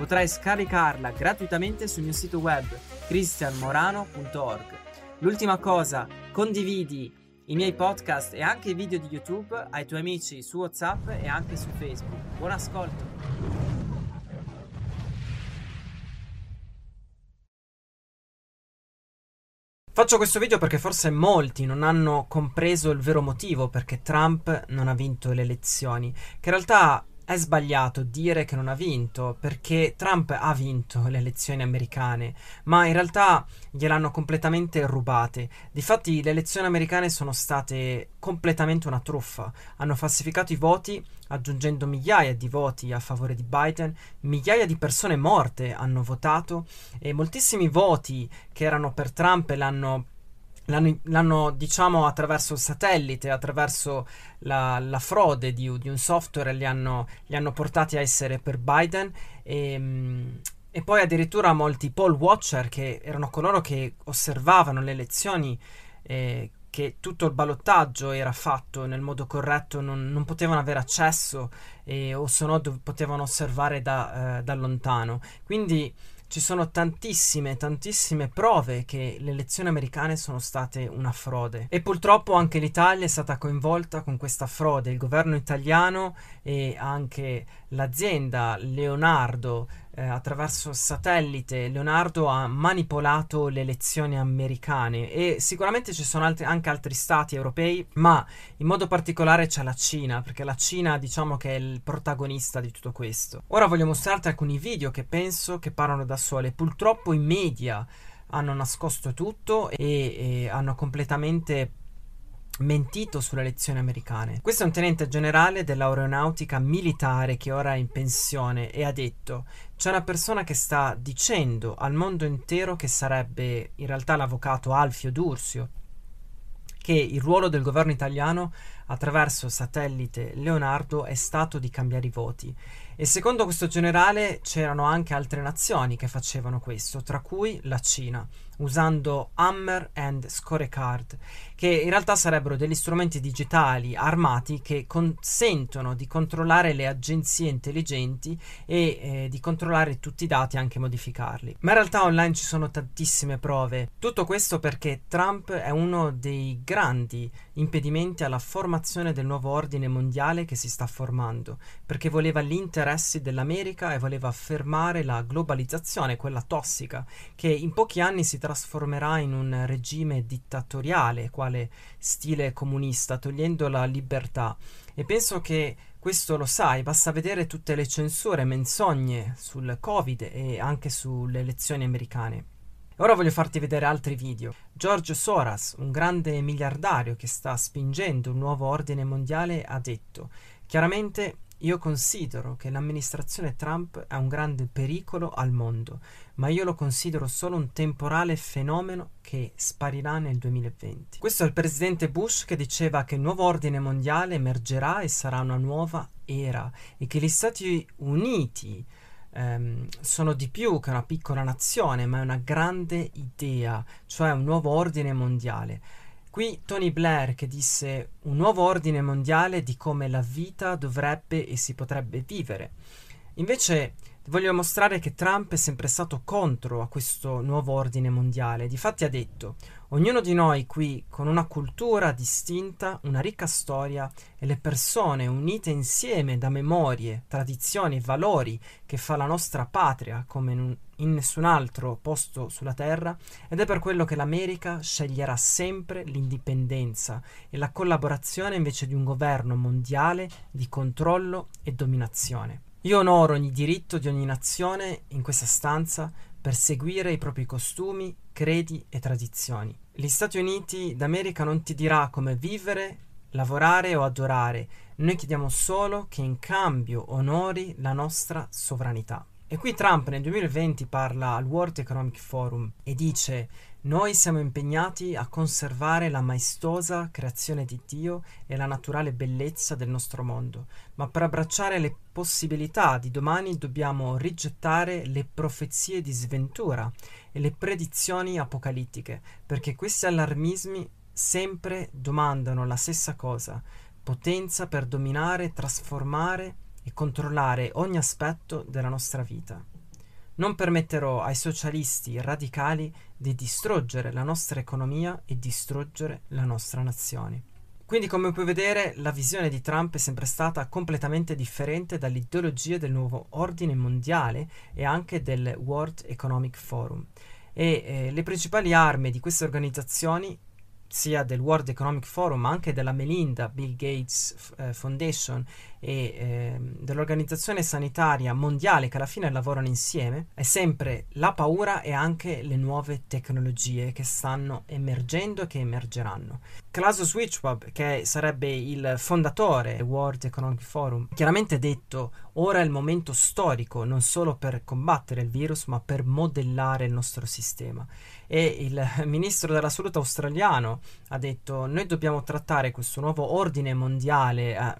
Potrai scaricarla gratuitamente sul mio sito web cristianmorano.org. L'ultima cosa, condividi i miei podcast e anche i video di YouTube ai tuoi amici su WhatsApp e anche su Facebook. Buon ascolto! Faccio questo video perché forse molti non hanno compreso il vero motivo perché Trump non ha vinto le elezioni, che in realtà è sbagliato dire che non ha vinto, perché Trump ha vinto le elezioni americane, ma in realtà gliel'hanno completamente rubate. Difatti le elezioni americane sono state completamente una truffa. Hanno falsificato i voti, aggiungendo migliaia di voti a favore di Biden, migliaia di persone morte hanno votato e moltissimi voti che erano per Trump l'hanno L'hanno, l'hanno, diciamo, attraverso il satellite, attraverso la, la frode di, di, un software, li hanno, li hanno, portati a essere per Biden. E, ehm, e, poi addirittura molti poll watcher, che erano coloro che osservavano le elezioni, eh, che tutto il ballottaggio era fatto nel modo corretto, non, non potevano avere accesso eh, o se no potevano osservare da, eh, da lontano. Quindi ci sono tantissime, tantissime prove che le elezioni americane sono state una frode e purtroppo anche l'Italia è stata coinvolta con questa frode. Il governo italiano e anche l'azienda Leonardo eh, attraverso satellite Leonardo ha manipolato le elezioni americane e sicuramente ci sono altri, anche altri stati europei, ma in modo particolare c'è la Cina, perché la Cina diciamo che è il protagonista di tutto questo. Ora voglio mostrarti alcuni video che penso che parlano da sole. Purtroppo i media hanno nascosto tutto e, e hanno completamente mentito sulle elezioni americane. Questo è un tenente generale dell'aeronautica militare che ora è in pensione e ha detto c'è una persona che sta dicendo al mondo intero che sarebbe in realtà l'avvocato Alfio Dursio che il ruolo del governo italiano attraverso satellite Leonardo è stato di cambiare i voti. E secondo questo generale c'erano anche altre nazioni che facevano questo, tra cui la Cina usando Hammer and Scorecard, che in realtà sarebbero degli strumenti digitali armati che consentono di controllare le agenzie intelligenti e eh, di controllare tutti i dati e anche modificarli. Ma in realtà online ci sono tantissime prove. Tutto questo perché Trump è uno dei grandi impedimenti alla formazione del nuovo ordine mondiale che si sta formando, perché voleva gli interessi dell'America e voleva fermare la globalizzazione, quella tossica, che in pochi anni si trasformerà in un regime dittatoriale, quale stile comunista, togliendo la libertà. E penso che questo lo sai, basta vedere tutte le censure, menzogne sul Covid e anche sulle elezioni americane. Ora voglio farti vedere altri video. George Soros, un grande miliardario che sta spingendo un nuovo ordine mondiale, ha detto chiaramente io considero che l'amministrazione Trump è un grande pericolo al mondo, ma io lo considero solo un temporale fenomeno che sparirà nel 2020. Questo è il presidente Bush che diceva che il nuovo ordine mondiale emergerà e sarà una nuova era e che gli Stati Uniti ehm, sono di più che una piccola nazione, ma è una grande idea, cioè un nuovo ordine mondiale. Qui Tony Blair che disse un nuovo ordine mondiale di come la vita dovrebbe e si potrebbe vivere. Invece voglio mostrare che Trump è sempre stato contro a questo nuovo ordine mondiale. Difatti ha detto Ognuno di noi qui, con una cultura distinta, una ricca storia e le persone unite insieme da memorie, tradizioni e valori che fa la nostra patria come in, un, in nessun altro posto sulla terra, ed è per quello che l'America sceglierà sempre l'indipendenza e la collaborazione invece di un governo mondiale di controllo e dominazione. Io onoro ogni diritto di ogni nazione in questa stanza per seguire i propri costumi, credi e tradizioni. Gli Stati Uniti d'America non ti dirà come vivere, lavorare o adorare, noi chiediamo solo che in cambio onori la nostra sovranità. E qui Trump nel 2020 parla al World Economic Forum e dice noi siamo impegnati a conservare la maestosa creazione di Dio e la naturale bellezza del nostro mondo, ma per abbracciare le possibilità di domani dobbiamo rigettare le profezie di sventura e le predizioni apocalittiche, perché questi allarmismi sempre domandano la stessa cosa, potenza per dominare, trasformare e controllare ogni aspetto della nostra vita. Non permetterò ai socialisti radicali di distruggere la nostra economia e distruggere la nostra nazione. Quindi, come puoi vedere, la visione di Trump è sempre stata completamente differente dall'ideologia del nuovo ordine mondiale e anche del World Economic Forum. E eh, le principali armi di queste organizzazioni sia del World Economic Forum ma anche della Melinda Bill Gates eh, Foundation e eh, dell'Organizzazione Sanitaria Mondiale che alla fine lavorano insieme è sempre la paura e anche le nuove tecnologie che stanno emergendo e che emergeranno. Klaus Schwab, che sarebbe il fondatore del World Economic Forum, chiaramente detto ora è il momento storico non solo per combattere il virus ma per modellare il nostro sistema e il ministro della salute australiano ha detto noi dobbiamo trattare questo nuovo ordine mondiale, eh,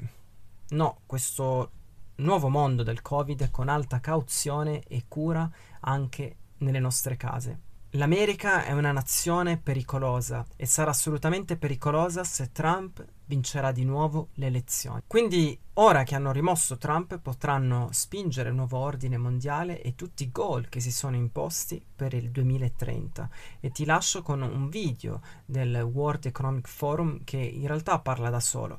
no, questo nuovo mondo del Covid con alta cauzione e cura anche nelle nostre case. L'America è una nazione pericolosa e sarà assolutamente pericolosa se Trump vincerà di nuovo le elezioni. Quindi ora che hanno rimosso Trump potranno spingere il nuovo ordine mondiale e tutti i goal che si sono imposti per il 2030. E ti lascio con un video del World Economic Forum che in realtà parla da solo.